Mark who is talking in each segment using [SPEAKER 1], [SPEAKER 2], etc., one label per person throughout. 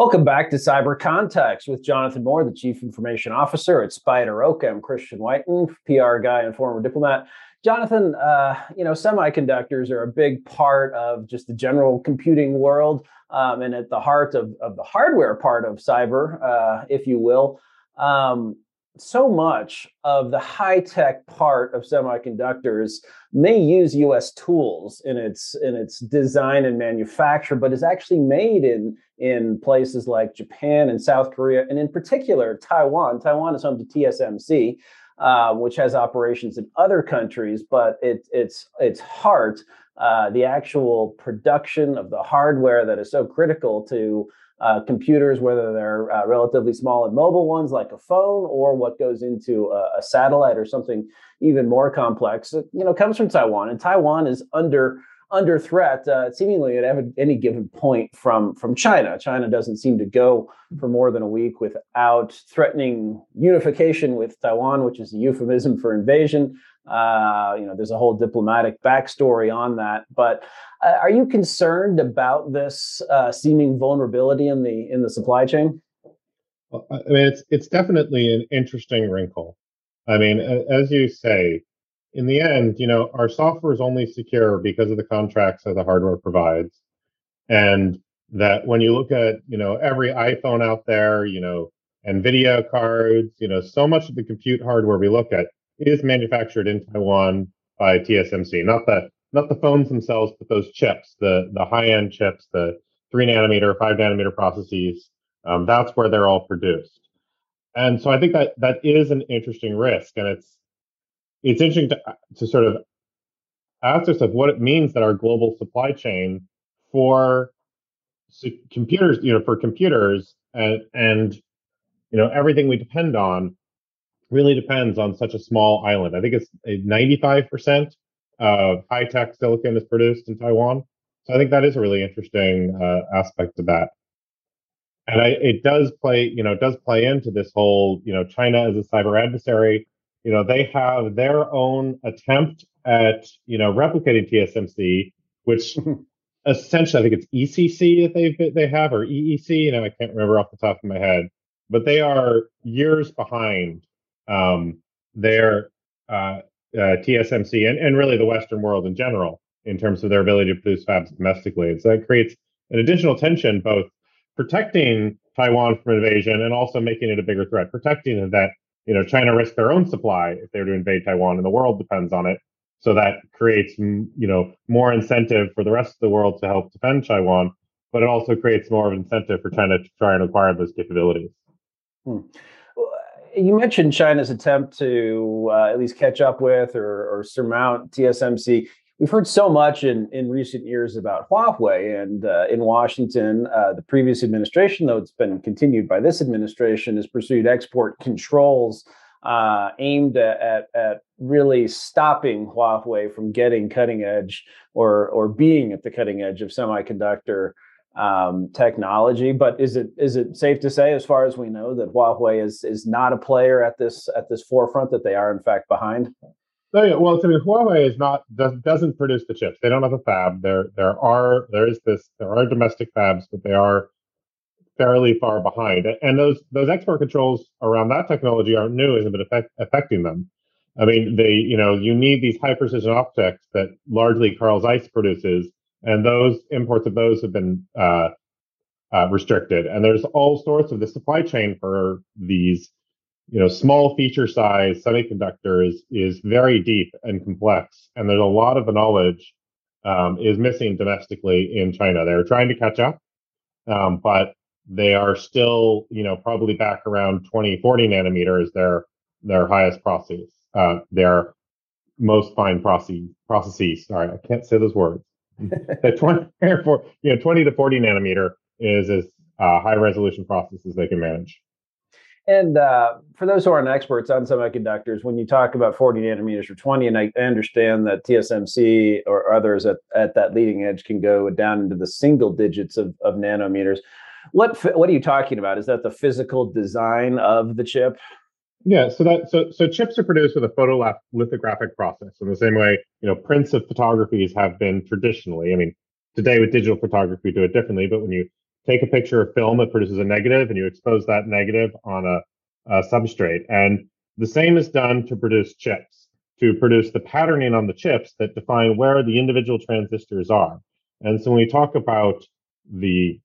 [SPEAKER 1] Welcome back to Cyber Context with Jonathan Moore, the Chief Information Officer at SpiderOak. I'm Christian Whiton, PR guy and former diplomat. Jonathan, uh, you know, semiconductors are a big part of just the general computing world um, and at the heart of, of the hardware part of cyber, uh, if you will. Um, so much of the high tech part of semiconductors may use US tools in its in its design and manufacture but is actually made in in places like Japan and South Korea and in particular Taiwan. Taiwan is home to TSMC uh, which has operations in other countries but it, its its heart uh, the actual production of the hardware that is so critical to uh, computers, whether they're uh, relatively small and mobile ones like a phone, or what goes into a, a, satellite or something even more complex, you know, comes from Taiwan. And Taiwan is under under threat, uh, seemingly at any given point from from China. China doesn't seem to go for more than a week without threatening unification with Taiwan, which is a euphemism for invasion. Uh, you know, there's a whole diplomatic backstory on that. But uh, are you concerned about this uh, seeming vulnerability in the in the supply chain?
[SPEAKER 2] I mean, it's it's definitely an interesting wrinkle. I mean, as you say, in the end, you know, our software is only secure because of the contracts that the hardware provides, and that when you look at you know every iPhone out there, you know, NVIDIA cards, you know, so much of the compute hardware we look at is manufactured in Taiwan by TSMC. Not the not the phones themselves, but those chips, the the high end chips, the three nanometer, five nanometer processes. Um, that's where they're all produced. And so I think that that is an interesting risk, and it's it's interesting to to sort of ask ourselves what it means that our global supply chain for computers, you know, for computers and and you know everything we depend on really depends on such a small island. I think it's 95% of high tech silicon is produced in Taiwan. So I think that is a really interesting uh, aspect of that. And I, it does play, you know, it does play into this whole, you know, China as a cyber adversary. You know, they have their own attempt at, you know, replicating TSMC, which essentially I think it's ECC that they they have or EEC. You know, I can't remember off the top of my head, but they are years behind um, their uh, uh, TSMC and, and really the Western world in general in terms of their ability to produce fabs domestically. And so that creates an additional tension, both protecting Taiwan from invasion and also making it a bigger threat, protecting that you know China risks their own supply if they were to invade Taiwan, and the world depends on it. So that creates you know more incentive for the rest of the world to help defend Taiwan, but it also creates more of an incentive for China to try and acquire those capabilities.
[SPEAKER 1] Hmm you mentioned China's attempt to uh, at least catch up with or, or, surmount TSMC. We've heard so much in, in recent years about Huawei, and uh, in Washington, uh, the previous administration, though it's been continued by this administration, has pursued export controls uh, aimed at, at, at really stopping Huawei from getting cutting edge or or being at the cutting edge of semiconductor um, technology. But is it is it safe to say, as far as we know, that Huawei is is not a player at this at this forefront? That they are in fact behind.
[SPEAKER 2] So, yeah, well, I mean, Huawei is not does, doesn't produce the chips. They don't have a fab. There there are there is this there are domestic fabs, but they are fairly far behind. And those those export controls around that technology aren't new, isn't it affect, affecting them? I mean, they you know you need these high precision optics that largely Carl Zeiss produces and those imports of those have been uh, uh, restricted. And there's all sorts of the supply chain for these, you know, small feature size semiconductors is very deep and complex, and there's a lot of the knowledge um, is missing domestically in China. They're trying to catch up, um, but they are still, you know, probably back around 20, 40 nanometers. Their their highest process, uh, their most fine processes. Processes. Sorry, I can't say those words the 20 for, you know 20 to 40 nanometer is as uh, high resolution process as they can manage.
[SPEAKER 1] And uh, for those who aren't experts on semiconductors, when you talk about 40 nanometers or 20, and I understand that TSMC or others at, at that leading edge can go down into the single digits of, of nanometers. What what are you talking about? Is that the physical design of the chip?
[SPEAKER 2] Yeah, so that so so chips are produced with a photolithographic process in the same way you know prints of photographies have been traditionally. I mean, today with digital photography we do it differently, but when you take a picture of film it produces a negative and you expose that negative on a, a substrate. And the same is done to produce chips, to produce the patterning on the chips that define where the individual transistors are. And so when we talk about the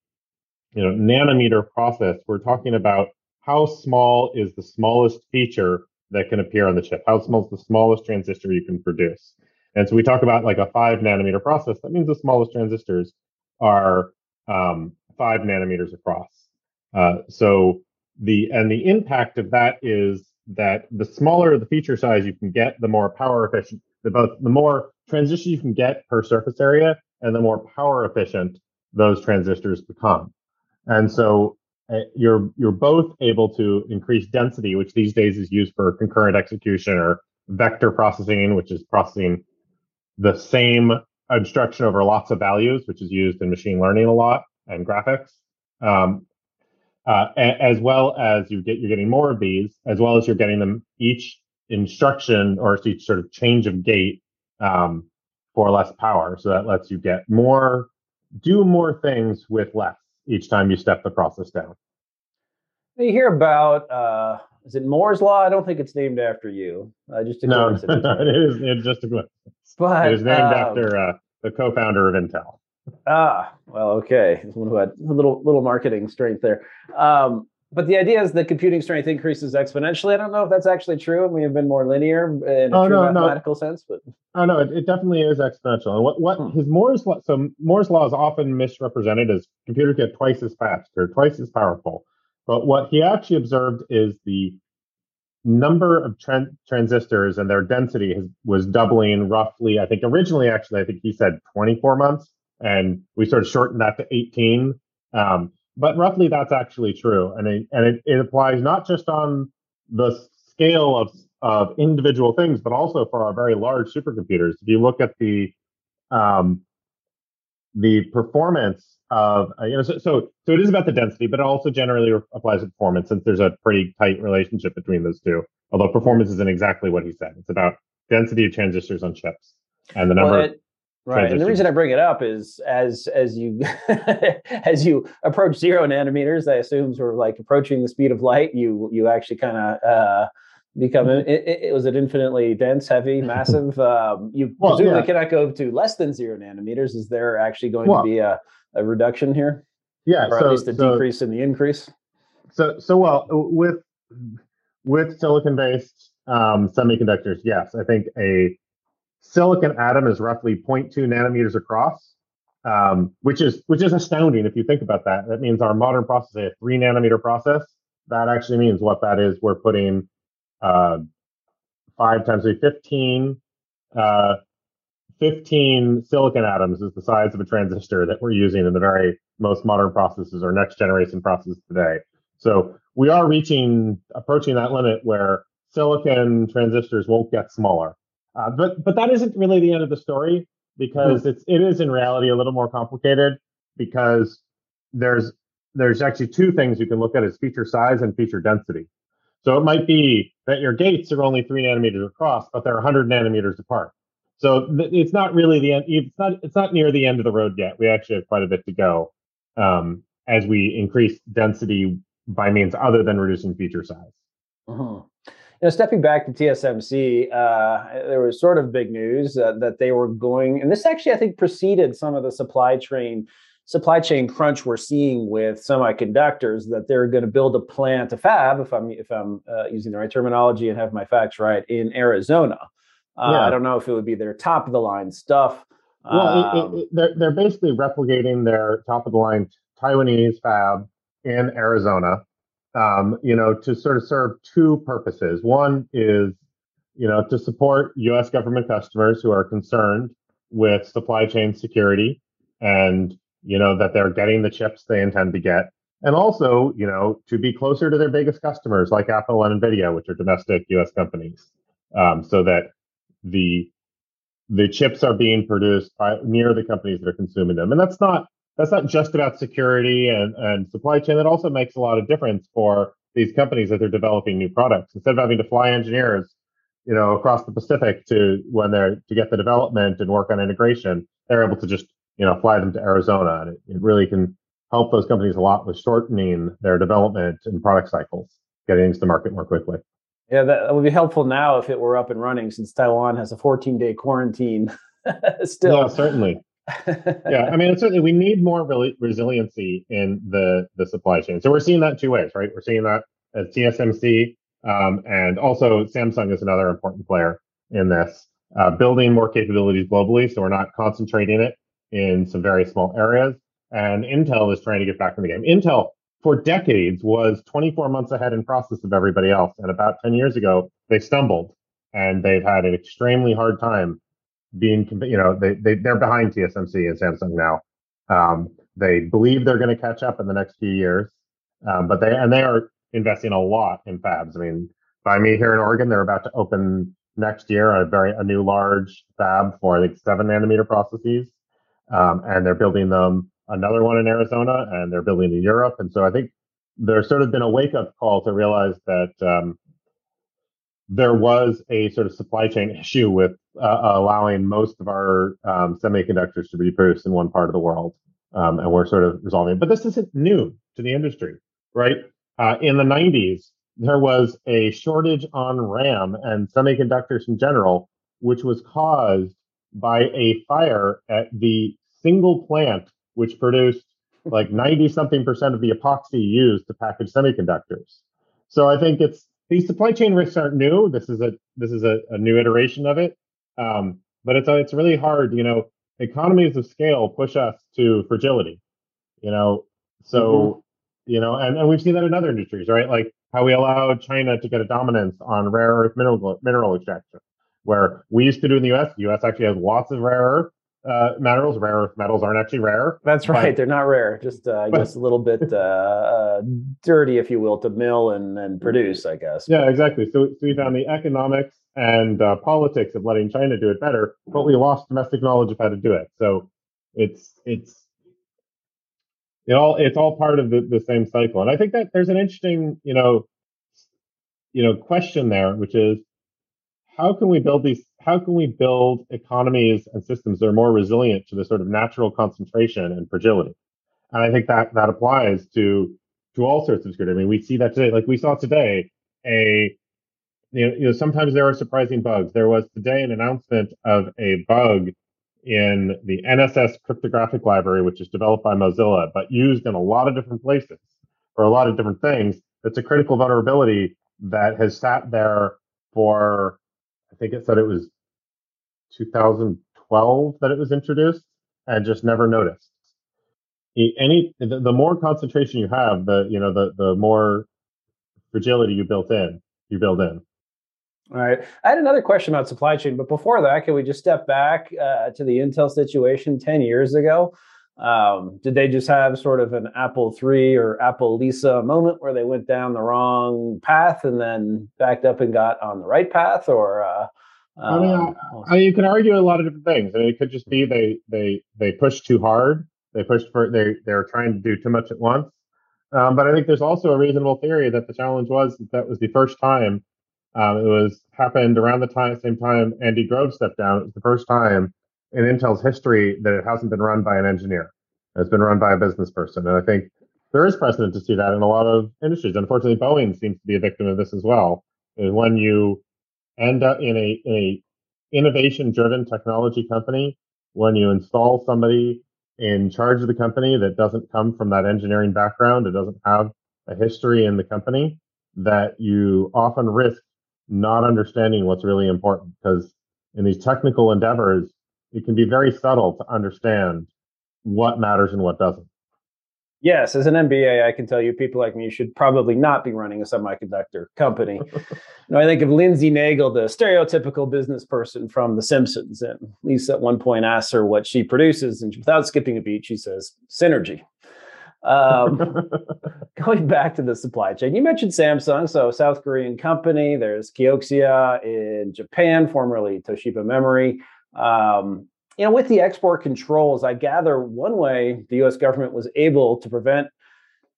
[SPEAKER 2] you know nanometer process, we're talking about how small is the smallest feature that can appear on the chip? How small is the smallest transistor you can produce? And so we talk about like a five nanometer process. That means the smallest transistors are um, five nanometers across. Uh, so the and the impact of that is that the smaller the feature size you can get, the more power efficient, the both the more transistors you can get per surface area, and the more power efficient those transistors become. And so uh, you're you're both able to increase density, which these days is used for concurrent execution or vector processing, which is processing the same instruction over lots of values, which is used in machine learning a lot and graphics. Um, uh, as well as you get you're getting more of these, as well as you're getting them each instruction or each sort of change of gate um, for less power. So that lets you get more, do more things with less each time you step the process down.
[SPEAKER 1] You hear about uh, is it Moore's law? I don't think it's named after you. Uh, just a
[SPEAKER 2] no, no, it is it's just a coincidence. But it was named um, after uh, the co-founder of Intel.
[SPEAKER 1] Ah, well, okay. Someone who had a little little marketing strength there. Um, but the idea is that computing strength increases exponentially. I don't know if that's actually true. and We have been more linear in a oh, true no, mathematical no. sense, but
[SPEAKER 2] oh no, it, it, definitely is exponential. And what what hmm. his Moore's law? So Moore's law is often misrepresented as computers get twice as fast or twice as powerful. But what he actually observed is the number of tran- transistors and their density has, was doubling roughly. I think originally, actually, I think he said 24 months, and we sort of shortened that to 18. Um, but roughly, that's actually true, and it, and it, it applies not just on the scale of of individual things, but also for our very large supercomputers. If you look at the um, the performance of uh, you know so, so, so it is about the density but it also generally applies to performance since there's a pretty tight relationship between those two although performance isn't exactly what he said it's about density of transistors on chips and the number well, it,
[SPEAKER 1] right and the reason i bring it up is as as you as you approach zero nanometers i assume sort of like approaching the speed of light you you actually kind of uh become it, it, was it infinitely dense heavy massive um, you well, presumably yeah. cannot go to less than zero nanometers? Is there actually going well, to be a, a reduction here?
[SPEAKER 2] Yeah
[SPEAKER 1] or so, at least a so, decrease in the increase?
[SPEAKER 2] So so well with with silicon based um, semiconductors yes i think a silicon atom is roughly 0.2 nanometers across um, which is which is astounding if you think about that that means our modern process a three nanometer process that actually means what that is we're putting uh, five times three, 15, uh, 15 silicon atoms is the size of a transistor that we're using in the very most modern processes or next generation processes today. So we are reaching, approaching that limit where silicon transistors won't get smaller. Uh, but but that isn't really the end of the story because mm-hmm. it's it is in reality a little more complicated because there's there's actually two things you can look at as feature size and feature density. So it might be that your gates are only three nanometers across, but they're 100 nanometers apart. So th- it's not really the end. It's not. It's not near the end of the road yet. We actually have quite a bit to go um, as we increase density by means other than reducing feature size.
[SPEAKER 1] Uh-huh. You know, stepping back to TSMC, uh, there was sort of big news uh, that they were going, and this actually I think preceded some of the supply chain supply chain crunch we're seeing with semiconductors that they're going to build a plant, a fab, if I'm if I'm uh, using the right terminology and have my facts right, in Arizona. Uh, yeah. I don't know if it would be their top of the line stuff.
[SPEAKER 2] Well, um, it, it, um, they're they're basically replicating their top of the line Taiwanese fab in Arizona. Um, you know, to sort of serve two purposes. One is, you know, to support U.S. government customers who are concerned with supply chain security and you know, that they're getting the chips they intend to get. And also, you know, to be closer to their biggest customers like Apple and Nvidia, which are domestic US companies, um, so that the the chips are being produced by near the companies that are consuming them. And that's not that's not just about security and, and supply chain. That also makes a lot of difference for these companies that they're developing new products. Instead of having to fly engineers, you know, across the Pacific to when they're to get the development and work on integration, they're able to just you know, fly them to Arizona. And it, it really can help those companies a lot with shortening their development and product cycles, getting into the market more quickly.
[SPEAKER 1] Yeah, that would be helpful now if it were up and running, since Taiwan has a 14 day quarantine. Still,
[SPEAKER 2] yeah, certainly. Yeah, I mean, certainly we need more re- resiliency in the the supply chain. So we're seeing that two ways, right? We're seeing that at TSMC, um, and also Samsung is another important player in this, uh, building more capabilities globally. So we're not concentrating it in some very small areas. And Intel is trying to get back in the game. Intel for decades was 24 months ahead in process of everybody else. And about 10 years ago, they stumbled and they've had an extremely hard time being, you know, they, they, they're behind TSMC and Samsung now. Um, they believe they're going to catch up in the next few years. Um, but they, and they are investing a lot in fabs. I mean, by me here in Oregon, they're about to open next year a very, a new large fab for, I think, seven nanometer processes. Um, and they're building them another one in Arizona and they're building in Europe. And so I think there's sort of been a wake up call to realize that um, there was a sort of supply chain issue with uh, allowing most of our um, semiconductors to be produced in one part of the world. Um, and we're sort of resolving it. But this isn't new to the industry, right? Uh, in the 90s, there was a shortage on RAM and semiconductors in general, which was caused by a fire at the single plant which produced like 90 something percent of the epoxy used to package semiconductors. So I think it's these supply chain risks aren't new. This is a this is a, a new iteration of it. Um, but it's it's really hard. You know, economies of scale push us to fragility. You know, so mm-hmm. you know, and, and we've seen that in other industries, right? Like how we allowed China to get a dominance on rare earth mineral mineral extraction, where we used to do in the U.S. The U.S. actually has lots of rare earth, uh, minerals. Rare earth metals aren't actually rare.
[SPEAKER 1] That's right. But, They're not rare. Just uh, I but, guess a little bit uh, uh, dirty, if you will, to mill and, and produce. I guess.
[SPEAKER 2] Yeah, exactly. So, so we found the economics and uh, politics of letting China do it better, but we lost domestic knowledge of how to do it. So it's it's it all it's all part of the, the same cycle. And I think that there's an interesting, you know, you know, question there, which is how can we build these how can we build economies and systems that are more resilient to the sort of natural concentration and fragility? And I think that that applies to to all sorts of security. I mean, we see that today, like we saw today, a you know, you know, sometimes there are surprising bugs. There was today an announcement of a bug in the NSS cryptographic library, which is developed by Mozilla, but used in a lot of different places for a lot of different things. It's a critical vulnerability that has sat there for, I think it said it was 2012 that it was introduced and just never noticed. Any the, the more concentration you have, the you know the the more fragility you built in you build in.
[SPEAKER 1] All right. I had another question about supply chain, but before that, can we just step back uh, to the Intel situation 10 years ago? Um, did they just have sort of an Apple III or Apple Lisa moment where they went down the wrong path and then backed up and got on the right path? Or uh,
[SPEAKER 2] I mean, um, I mean, you can argue a lot of different things. I mean, it could just be they they they pushed too hard. They pushed for they they're trying to do too much at once. Um, but I think there's also a reasonable theory that the challenge was that, that was the first time um, it was happened around the time same time Andy Grove stepped down. It was the first time in Intel's history that it hasn't been run by an engineer. It's been run by a business person, and I think there is precedent to see that in a lot of industries. Unfortunately, Boeing seems to be a victim of this as well. When you end up in a in a innovation driven technology company when you install somebody in charge of the company that doesn't come from that engineering background, it doesn't have a history in the company, that you often risk not understanding what's really important because in these technical endeavors, it can be very subtle to understand what matters and what doesn't.
[SPEAKER 1] Yes, as an MBA, I can tell you people like me should probably not be running a semiconductor company. you know, I think of Lindsey Naegle, the stereotypical business person from The Simpsons, and Lisa at one point asks her what she produces, and without skipping a beat, she says synergy. Um, going back to the supply chain, you mentioned Samsung, so South Korean company. There's Kioxia in Japan, formerly Toshiba Memory. Um, you know, with the export controls, I gather one way the U.S. government was able to prevent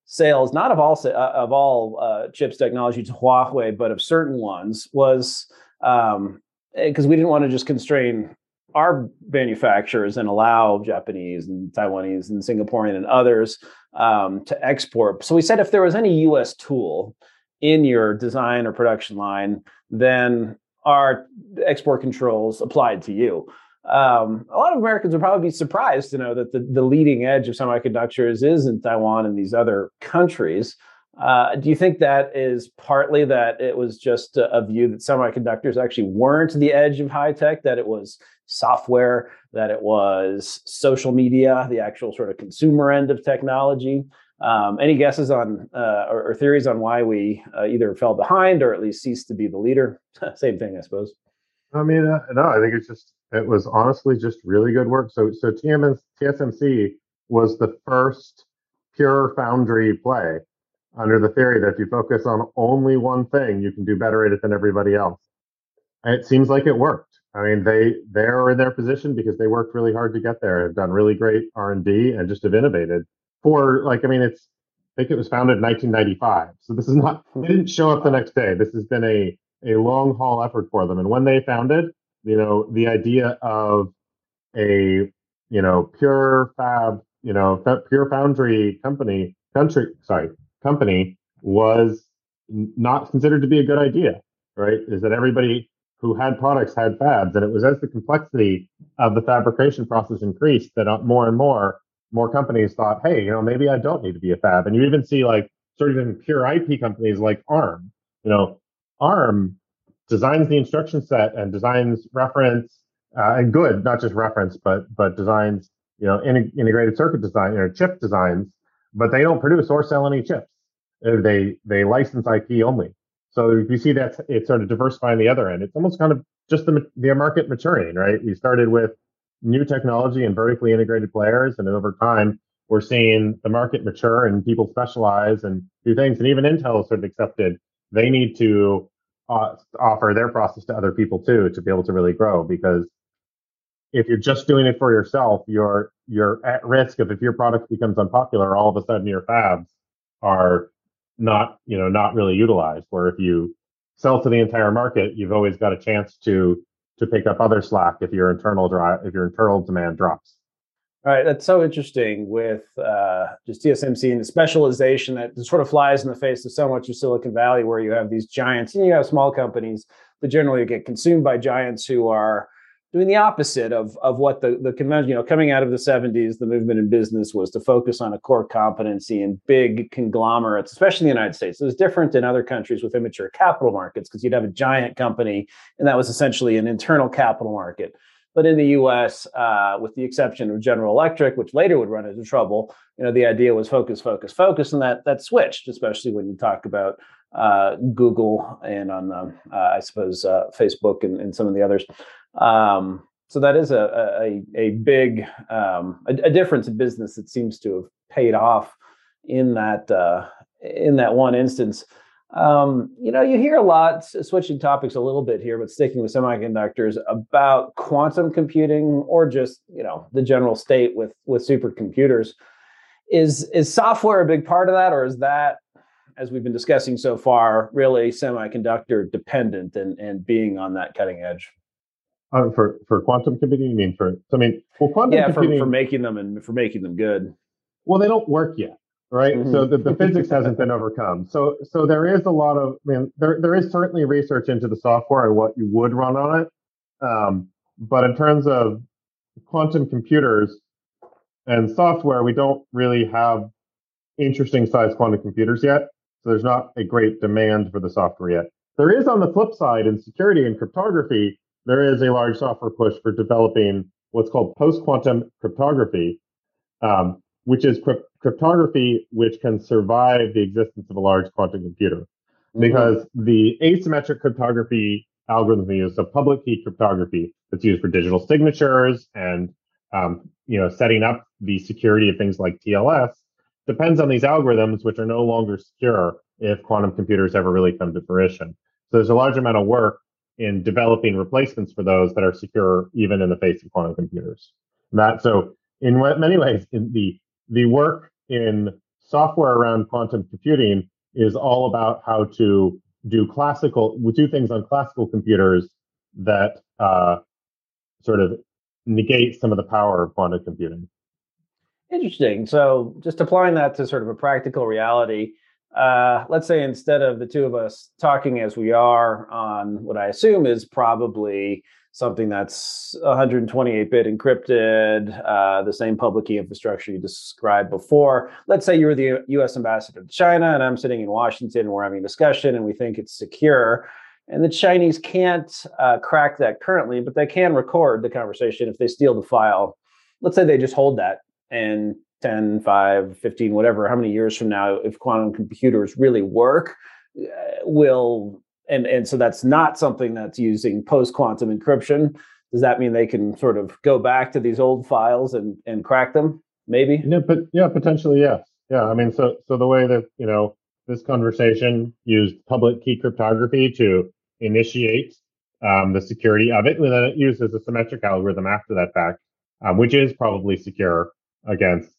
[SPEAKER 1] sales, not of all uh, of all uh, chips technology to Huawei, but of certain ones, was because um, eh, we didn't want to just constrain our manufacturers and allow Japanese and Taiwanese and Singaporean and others um, to export. So we said if there was any U.S. tool in your design or production line, then our export controls applied to you. Um, a lot of Americans would probably be surprised to know that the, the leading edge of semiconductors is in Taiwan and these other countries. Uh, do you think that is partly that it was just a, a, view that semiconductors actually weren't the edge of high tech, that it was software, that it was social media, the actual sort of consumer end of technology? Um, any guesses on uh, or, or, theories on why we uh, either fell behind or at least ceased to be the leader? Same thing, I suppose.
[SPEAKER 2] I mean, uh, no, I think it's just it was honestly just really good work. So, so TMS, TSMC was the first pure foundry play under the theory that if you focus on only one thing, you can do better at it than everybody else. And it seems like it worked. I mean, they they're in their position because they worked really hard to get there. Have done really great R and D and just have innovated. For like, I mean, it's I think it was founded in 1995. So this is not they didn't show up the next day. This has been a a long haul effort for them. And when they founded, you know, the idea of a you know pure fab, you know, pure foundry company country sorry company was not considered to be a good idea, right? Is that everybody who had products had fabs, and it was as the complexity of the fabrication process increased that uh, more and more more companies thought, hey, you know, maybe I don't need to be a fab. And you even see like certain pure IP companies like ARM, you know, ARM designs the instruction set and designs reference uh, and good, not just reference, but but designs, you know, in, integrated circuit design, know, chip designs, but they don't produce or sell any chips. Uh, they they license IP only. So if you see that it's sort of diversifying the other end. It's almost kind of just the the market maturing, right? We started with new technology and vertically integrated players, and over time we're seeing the market mature and people specialize and do things. And even Intel sort of accepted they need to offer their process to other people too to be able to really grow because if you're just doing it for yourself, you're you're at risk of if your product becomes unpopular, all of a sudden your fabs are not you know not really utilized. Where if you sell to the entire market you've always got a chance to to pick up other slack if your internal drive if your internal demand drops
[SPEAKER 1] all right that's so interesting with uh, just tsmc and the specialization that sort of flies in the face of so much of silicon valley where you have these giants and you have small companies that generally get consumed by giants who are doing the opposite of of what the the convention you know coming out of the 70s the movement in business was to focus on a core competency in big conglomerates especially in the united states. It was different in other countries with immature capital markets because you'd have a giant company and that was essentially an internal capital market but in the us uh, with the exception of general electric which later would run into trouble you know the idea was focus focus focus and that that switched especially when you talk about uh, Google and on um, uh, I suppose uh, Facebook and, and, some of the others. Um, so that is a a, a big um, a, a, difference in business that seems to have paid off in that uh, in that one instance. Um, you know, you hear a lot switching topics a little bit here, but sticking with semiconductors about quantum computing or just you know the general state with with supercomputers. Is is software a big part of that, or is that as we've been discussing so far, really semiconductor dependent and, and being on that cutting edge?
[SPEAKER 2] Uh, for for quantum computing, you mean for? I mean, well, quantum
[SPEAKER 1] yeah,
[SPEAKER 2] computing
[SPEAKER 1] for, for making them and for making them good.
[SPEAKER 2] Well, they don't work yet, right? Mm-hmm. So the, the physics hasn't been overcome. So so there is a lot of. I mean, there there is certainly research into the software and what you would run on it. Um, but in terms of quantum computers and software, we don't really have interesting sized quantum computers yet. So there's not a great demand for the software yet. There is on the flip side in security and cryptography there is a large software push for developing what's called post quantum cryptography, um, which is crypt- cryptography which can survive the existence of a large quantum computer. Mm-hmm. Because the asymmetric cryptography algorithm we use, so public key cryptography that's used for digital signatures and um, you know setting up the security of things like TLS, depends on these algorithms which are no longer secure if quantum computers ever really come to fruition. So there's a large amount of work in developing replacements for those that are secure even in the face of quantum computers. That so in many ways, in the the work in software around quantum computing is all about how to do classical do things on classical computers that uh, sort of negate some of the power of quantum computing.
[SPEAKER 1] Interesting. So, just applying that to sort of a practical reality, uh, let's say instead of the two of us talking as we are on what I assume is probably something that's 128-bit encrypted, uh, the same public key infrastructure you described before. Let's say you're the U.S. ambassador to China, and I'm sitting in Washington, and we're having a discussion, and we think it's secure. And the Chinese can't uh, crack that currently, but they can record the conversation if they steal the file. Let's say they just hold that and 10, 5, 15, whatever, how many years from now, if quantum computers really work, uh, will and and so that's not something that's using post quantum encryption. Does that mean they can sort of go back to these old files and and crack them? Maybe.
[SPEAKER 2] Yeah, but yeah, potentially yes. Yeah, I mean, so so the way that you know this conversation used public key cryptography to initiate um, the security of it, and then it uses a symmetric algorithm after that fact, um, which is probably secure against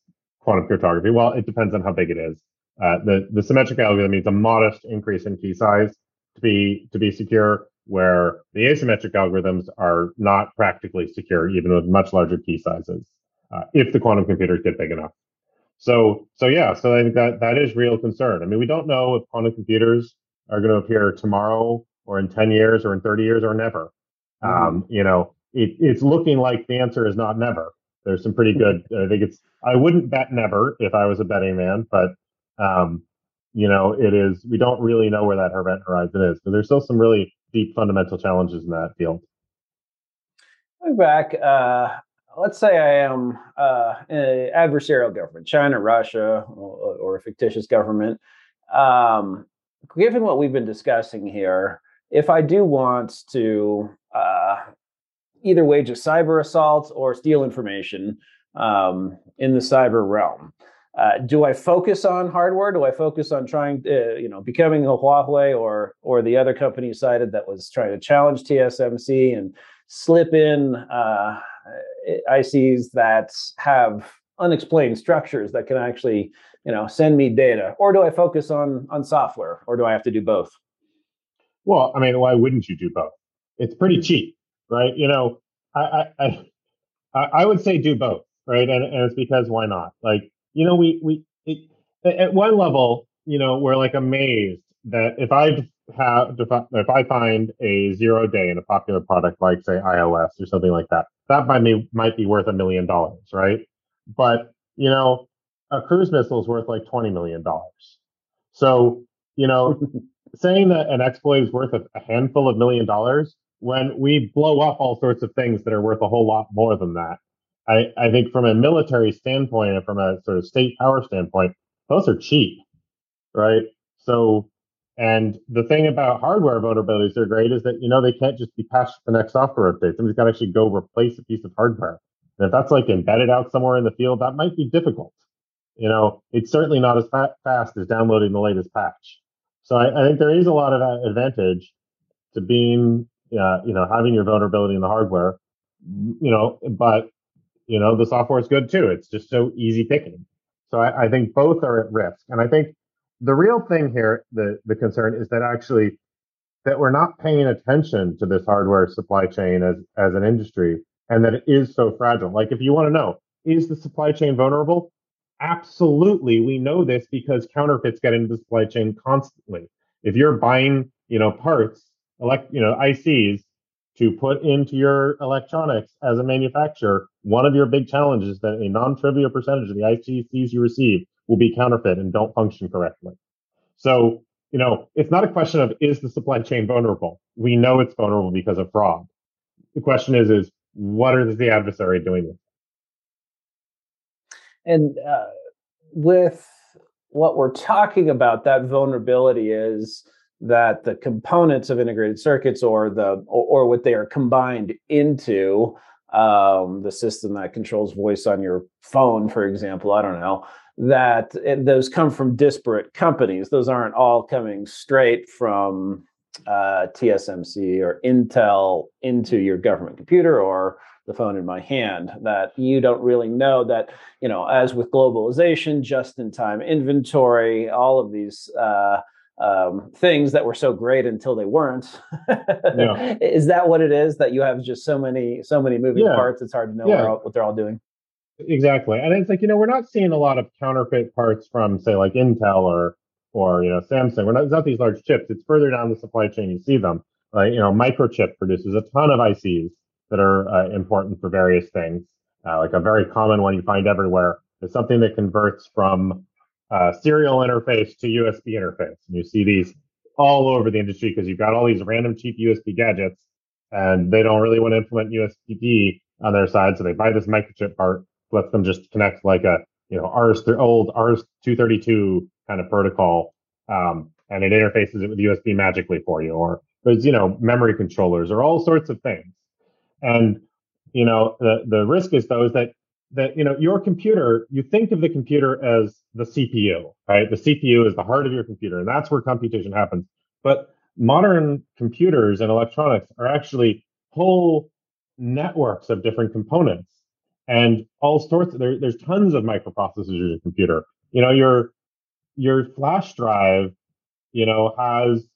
[SPEAKER 2] quantum cryptography. Well, it depends on how big it is. Uh, the the symmetric algorithm means a modest increase in key size to be to be secure, where the asymmetric algorithms are not practically secure, even with much larger key sizes, uh, if the quantum computers get big enough. So so yeah, so I think that that is real concern. I mean, we don't know if quantum computers are going to appear tomorrow or in 10 years or in 30 years or never. Mm-hmm. Um, you know, it, it's looking like the answer is not never. There's some pretty good. I think it's. I wouldn't bet never if I was a betting man, but um, you know, it is. We don't really know where that event horizon is because there's still some really deep fundamental challenges in that field.
[SPEAKER 1] Going back, uh, let's say I am uh, an adversarial government, China, Russia, or, or a fictitious government. Um, given what we've been discussing here, if I do want to uh, either wage a cyber assault or steal information um, in the cyber realm. Uh, do I focus on hardware? Do I focus on trying, to, uh, you know, becoming a Huawei or or the other company you cited that was trying to challenge TSMC and slip in uh, ICs that have unexplained structures that can actually, you know, send me data? Or do I focus on on software? Or do I have to do both?
[SPEAKER 2] Well, I mean, why wouldn't you do both? It's pretty cheap right? You know, I I I, I would say do both, right? And, and it's because why not? Like, you know, we we it, at one level, you know, we're like amazed that if I have if I find a zero day in a popular product like say iOS or something like that, that might be might be worth a million dollars, right? But you know, a cruise missile is worth like twenty million dollars. So you know, saying that an exploit is worth a, a handful of million dollars when we blow up all sorts of things that are worth a whole lot more than that. I, I think from a military standpoint and from a sort of state power standpoint, those are cheap, right? So, and the thing about hardware vulnerabilities that are great is that, you know, they can't just be patched the next software update. Somebody's got to actually go replace a piece of hardware. And if that's like embedded out somewhere in the field, that might be difficult. You know, it's certainly not as fa- fast as downloading the latest patch. So I, I think there is a lot of advantage to being uh, you know, having your vulnerability in the hardware, you know, but you know, the software is good too. It's just so easy picking. So I, I think both are at risk. And I think the real thing here, the the concern is that actually that we're not paying attention to this hardware supply chain as as an industry and that it is so fragile. Like if you want to know, is the supply chain vulnerable? Absolutely. We know this because counterfeits get into the supply chain constantly. If you're buying, you know, parts elect, you know, ICs to put into your electronics as a manufacturer, one of your big challenges is that a non-trivial percentage of the ICs you receive will be counterfeit and don't function correctly. So, you know, it's not a question of is the supply chain vulnerable? We know it's vulnerable because of fraud. The question is, is what is the adversary doing?
[SPEAKER 1] And uh, with what we're talking about, that vulnerability is that the components of integrated circuits or the or, or what they are combined into um, the system that controls voice on your phone, for example, I don't know, that it, those come from disparate companies. Those aren't all coming straight from uh, TSMC or Intel into your government computer or the phone in my hand. That you don't really know that, you know, as with globalization, just in time inventory, all of these. Uh, um, things that were so great until they weren't. yeah. Is that what it is? That you have just so many so many moving yeah. parts? It's hard to know yeah. what they're all doing.
[SPEAKER 2] Exactly. And it's like, you know, we're not seeing a lot of counterfeit parts from, say, like Intel or, or, you know, Samsung. We're not, it's not these large chips. It's further down the supply chain. You see them. Like, you know, Microchip produces a ton of ICs that are uh, important for various things. Uh, like a very common one you find everywhere is something that converts from uh, serial interface to USB interface. And you see these all over the industry because you've got all these random cheap USB gadgets and they don't really want to implement USB on their side. So they buy this microchip part, lets them just connect like a, you know, RS, old RS232 kind of protocol. Um, and it interfaces it with USB magically for you. Or there's, you know, memory controllers or all sorts of things. And, you know, the, the risk is though is that, that, you know, your computer, you think of the computer as the CPU, right? The CPU is the heart of your computer and that's where computation happens. But modern computers and electronics are actually whole networks of different components and all sorts of, there, there's tons of microprocessors in your computer. You know, your, your flash drive, you know, has,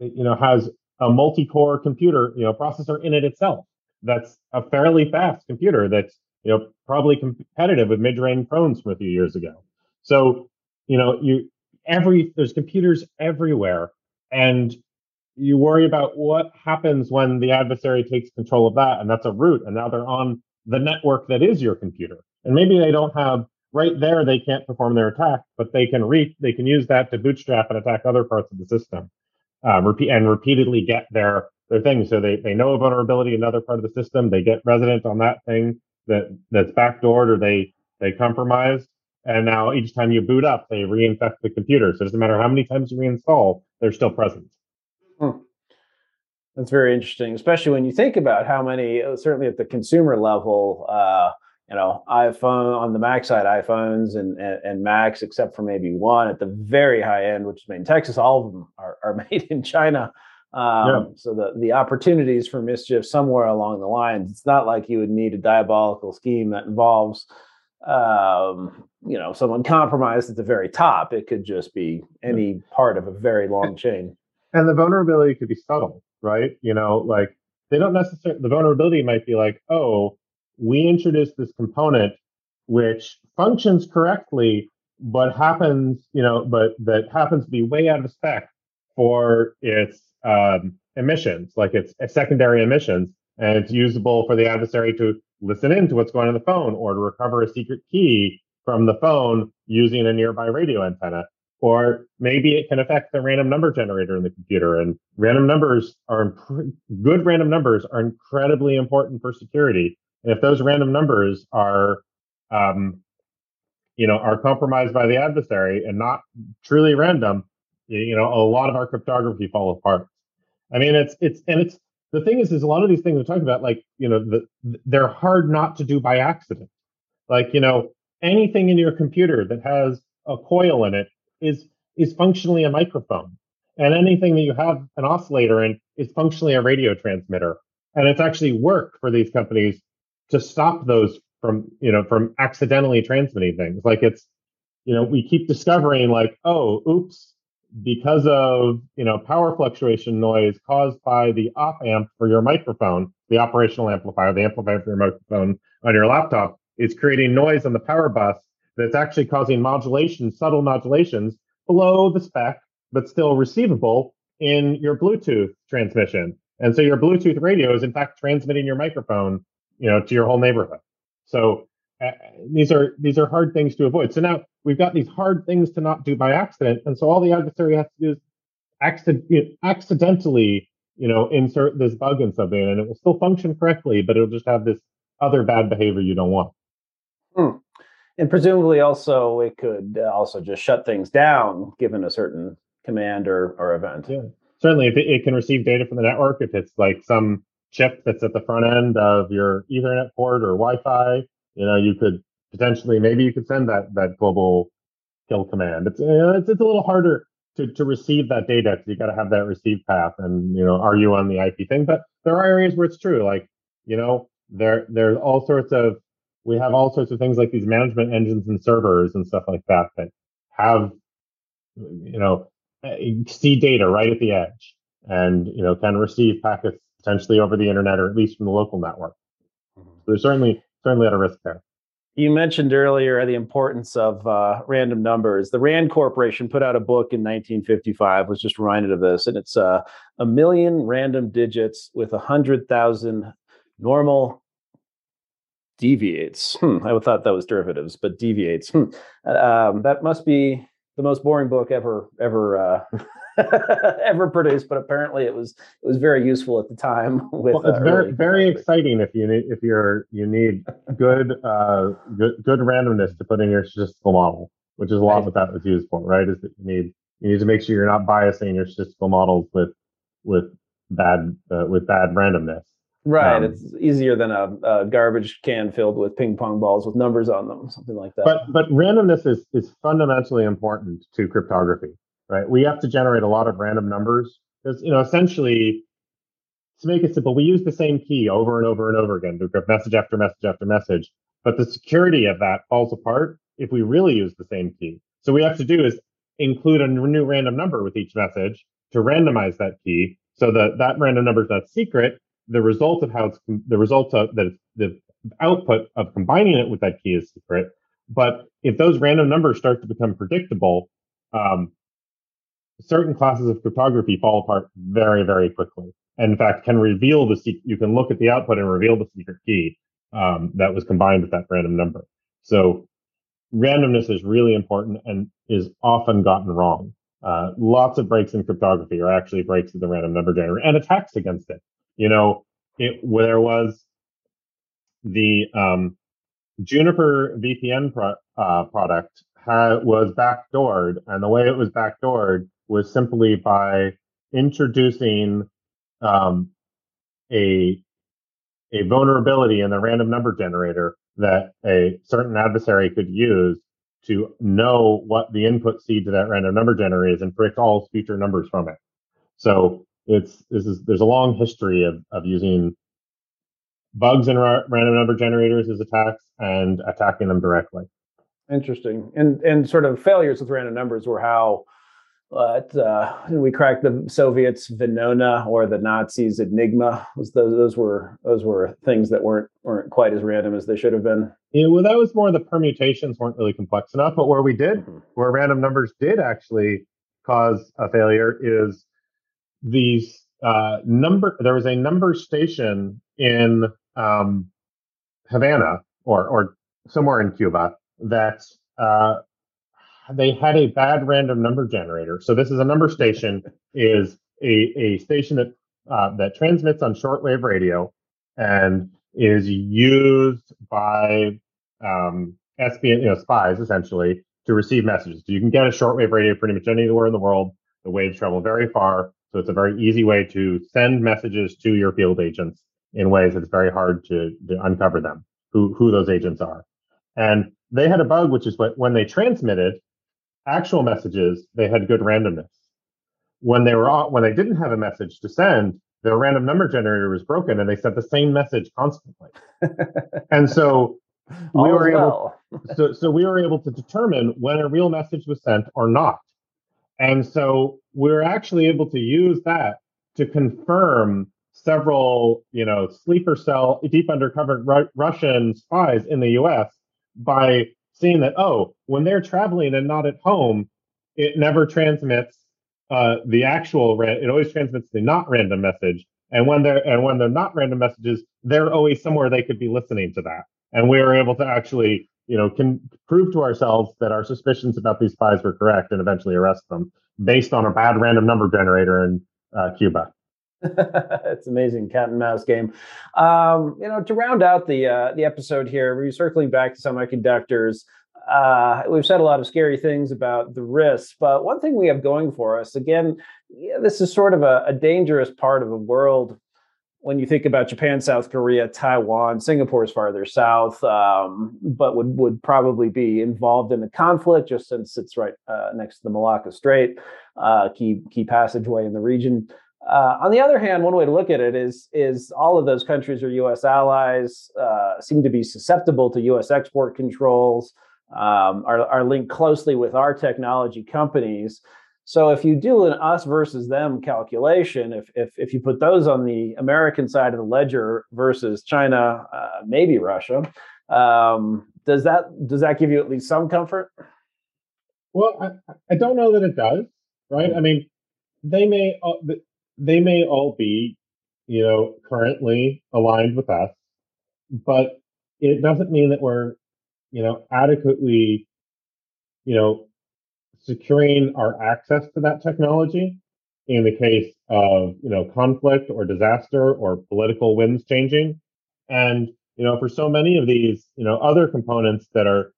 [SPEAKER 2] you know, has a multi-core computer, you know, processor in it itself. That's a fairly fast computer that's, you know, probably competitive with mid-range phones from a few years ago. So, you know, you, every, there's computers everywhere and you worry about what happens when the adversary takes control of that and that's a root and now they're on the network that is your computer and maybe they don't have right there they can't perform their attack but they can reach they can use that to bootstrap and attack other parts of the system um, repeat and repeatedly get their their thing so they, they know a vulnerability in another part of the system they get resident on that thing that that's backdoored or they they compromised and now each time you boot up they reinfect the computer so it doesn't matter how many times you reinstall they're still present
[SPEAKER 1] Hmm. That's very interesting, especially when you think about how many, uh, certainly at the consumer level, uh, you know, iPhone on the Mac side, iPhones and, and, and Macs, except for maybe one at the very high end, which is made in Texas. All of them are, are made in China. Um, yeah. So the the opportunities for mischief somewhere along the lines. It's not like you would need a diabolical scheme that involves, um, you know, someone compromised at the very top. It could just be any part of a very long chain
[SPEAKER 2] and the vulnerability could be subtle, right? You know, like they don't necessarily, the vulnerability might be like, oh, we introduced this component which functions correctly, but happens, you know, but that happens to be way out of spec for its um, emissions, like its secondary emissions, and it's usable for the adversary to listen in to what's going on the phone or to recover a secret key from the phone using a nearby radio antenna or maybe it can affect the random number generator in the computer. And random numbers are imp- good. Random numbers are incredibly important for security. And if those random numbers are, um, you know, are compromised by the adversary and not truly random, you know, a lot of our cryptography falls apart. I mean, it's it's and it's the thing is, is a lot of these things we're talking about, like you know, the, they're hard not to do by accident. Like you know, anything in your computer that has a coil in it is is functionally a microphone. And anything that you have an oscillator in is functionally a radio transmitter. And it's actually work for these companies to stop those from, you know, from accidentally transmitting things. Like it's, you know, we keep discovering like, oh, oops, because of, you know, power fluctuation noise caused by the op amp for your microphone, the operational amplifier, the amplifier for your microphone on your laptop is creating noise on the power bus that's actually causing modulation, subtle modulations below the spec, but still receivable in your Bluetooth transmission. And so your Bluetooth radio is in fact transmitting your microphone, you know, to your whole neighborhood. So uh, these are these are hard things to avoid. So now we've got these hard things to not do by accident, and so all the adversary has to do is accident, you know, accidentally, you know, insert this bug in something, and it will still function correctly, but it'll just have this other bad behavior you don't want.
[SPEAKER 1] Hmm and presumably also it could uh, also just shut things down given a certain command or, or event.
[SPEAKER 2] Yeah, certainly. If it, it, can receive data from the network, if it's like some chip that's at the front end of your Ethernet port or Wi-Fi, you know, you could potentially maybe you could send that that global kill command. It's it's, it's a little harder to, to receive that data because you got to have that receive path and you know are you on the IP thing. But there are areas where it's true, like you know there there's all sorts of we have all sorts of things like these management engines and servers and stuff like that that have, you know, see data right at the edge and, you know, can receive packets potentially over the internet or at least from the local network. Mm-hmm. So there's certainly, certainly at a risk there.
[SPEAKER 1] You mentioned earlier the importance of uh, random numbers. The Rand Corporation put out a book in 1955. Was just reminded of this, and it's uh, a million random digits with hundred thousand normal deviates. Hmm, I thought that was derivatives, but deviates. Hmm. Um, that must be the most boring book ever ever uh, ever produced, but apparently it was it was very useful at the time. With
[SPEAKER 2] well, it's uh, very very exciting if you need if you're you need good uh good good randomness to put in your statistical model, which is a lot right. what that was used for, right? Is that you need you need to make sure you're not biasing your statistical models with with bad uh, with bad randomness.
[SPEAKER 1] Right. Um, it's easier than a, a, garbage can filled with ping pong balls with numbers on them, something like that.
[SPEAKER 2] But but randomness is is fundamentally important to cryptography, right? We have to generate a lot of random numbers because you know essentially to make it simple, we use the same key over and over and over again to message after message after message. But the security of that falls apart if we really use the same key. So we have to do is include a new random number with each message to randomize that key so that that random number is not secret the result of how it's the result of that the output of combining it with that key is secret. But if those random numbers start to become predictable, um, certain classes of cryptography fall apart very, very quickly. And in fact, can reveal the secret. You can look at the output and reveal the secret key um, that was combined with that random number. So randomness is really important and is often gotten wrong. Uh, lots of breaks in cryptography are actually breaks in the random number generator and attacks against it. You know, it there was the um, Juniper VPN pro, uh, product was backdoored, and the way it was backdoored was simply by introducing um, a a vulnerability in the random number generator that a certain adversary could use to know what the input seed to that random number generator is and predict all future numbers from it. So it's this is there's a long history of of using bugs in ra- random number generators as attacks and attacking them directly.
[SPEAKER 1] Interesting, and and sort of failures with random numbers were how uh, uh, we cracked the Soviets Venona or the Nazis Enigma. Was those those were those were things that weren't weren't quite as random as they should have been.
[SPEAKER 2] Yeah, well, that was more the permutations weren't really complex enough. But where we did, mm-hmm. where random numbers did actually cause a failure, is these uh, number there was a number station in um, Havana or or somewhere in Cuba that uh, they had a bad random number generator. So this is a number station is a, a station that uh, that transmits on shortwave radio and is used by um, you know, spies essentially to receive messages. So you can get a shortwave radio pretty much anywhere in the world. The waves travel very far. So it's a very easy way to send messages to your field agents in ways that it's very hard to, to uncover them, who, who those agents are. And they had a bug, which is what when they transmitted actual messages, they had good randomness. When they were when they didn't have a message to send, their random number generator was broken, and they sent the same message constantly. and so we were able, so so we were able to determine when a real message was sent or not. And so we're actually able to use that to confirm several, you know, sleeper cell, deep undercover Ru- Russian spies in the U.S. by seeing that, oh, when they're traveling and not at home, it never transmits uh, the actual. Ra- it always transmits the not random message, and when they're and when they're not random messages, they're always somewhere they could be listening to that. And we were able to actually you know, can prove to ourselves that our suspicions about these spies were correct and eventually arrest them based on a bad random number generator in uh, Cuba.
[SPEAKER 1] it's amazing cat and mouse game. Um, you know, to round out the uh, the episode here, we're circling back to semiconductors. Uh, we've said a lot of scary things about the risks, but one thing we have going for us, again, yeah, this is sort of a, a dangerous part of the world when you think about Japan, South Korea, Taiwan, Singapore is farther south, um, but would would probably be involved in the conflict just since it's right uh, next to the Malacca Strait, uh, key key passageway in the region. Uh, on the other hand, one way to look at it is is all of those countries are U.S. allies, uh, seem to be susceptible to U.S. export controls, um, are are linked closely with our technology companies. So if you do an us versus them calculation, if if if you put those on the American side of the ledger versus China, uh, maybe Russia, um, does that does that give you at least some comfort?
[SPEAKER 2] Well, I, I don't know that it does, right? I mean, they may uh, they may all be, you know, currently aligned with us, but it doesn't mean that we're, you know, adequately, you know, securing our access to that technology in the case of, you know, conflict or disaster or political winds changing. And, you know, for so many of these, you know, other components that are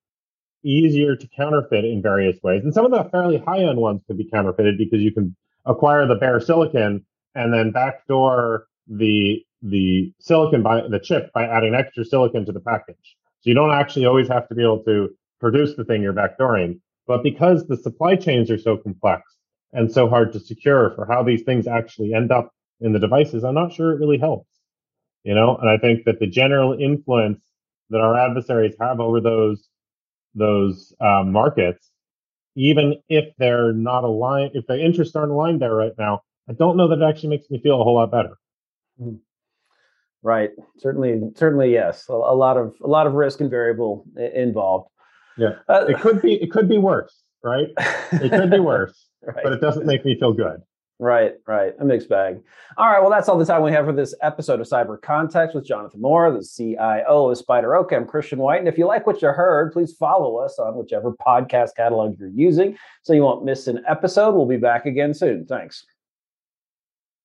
[SPEAKER 2] easier to counterfeit in various ways. And some of the fairly high end ones could be counterfeited because you can acquire the bare silicon and then backdoor the the silicon by the chip by adding extra silicon to the package. So you don't actually always have to be able to produce the thing you're backdooring. But because the supply chains are so complex and so hard to secure for how these things actually end up in the devices, I'm not sure it really helps. You know, and I think that the general influence that our adversaries have over those those uh, markets, even if they're not aligned, if their interests aren't aligned there right now, I don't know that it actually makes me feel a whole lot better.
[SPEAKER 1] Mm. Right. Certainly. Certainly. Yes. A, a, lot of a lot of risk and variable involved.
[SPEAKER 2] Yeah. Uh, it could be. It could be worse. Right. It could be worse. right. But it doesn't make me feel good.
[SPEAKER 1] Right, right. A mixed bag. All right. Well, that's all the time we have for this episode of Cyber Context with Jonathan Moore, the CIO of SpiderOak. I'm Christian Whiton. And if you like what you heard, please follow us on whichever podcast catalog you're using so you won't miss an episode. We'll be back again soon. Thanks.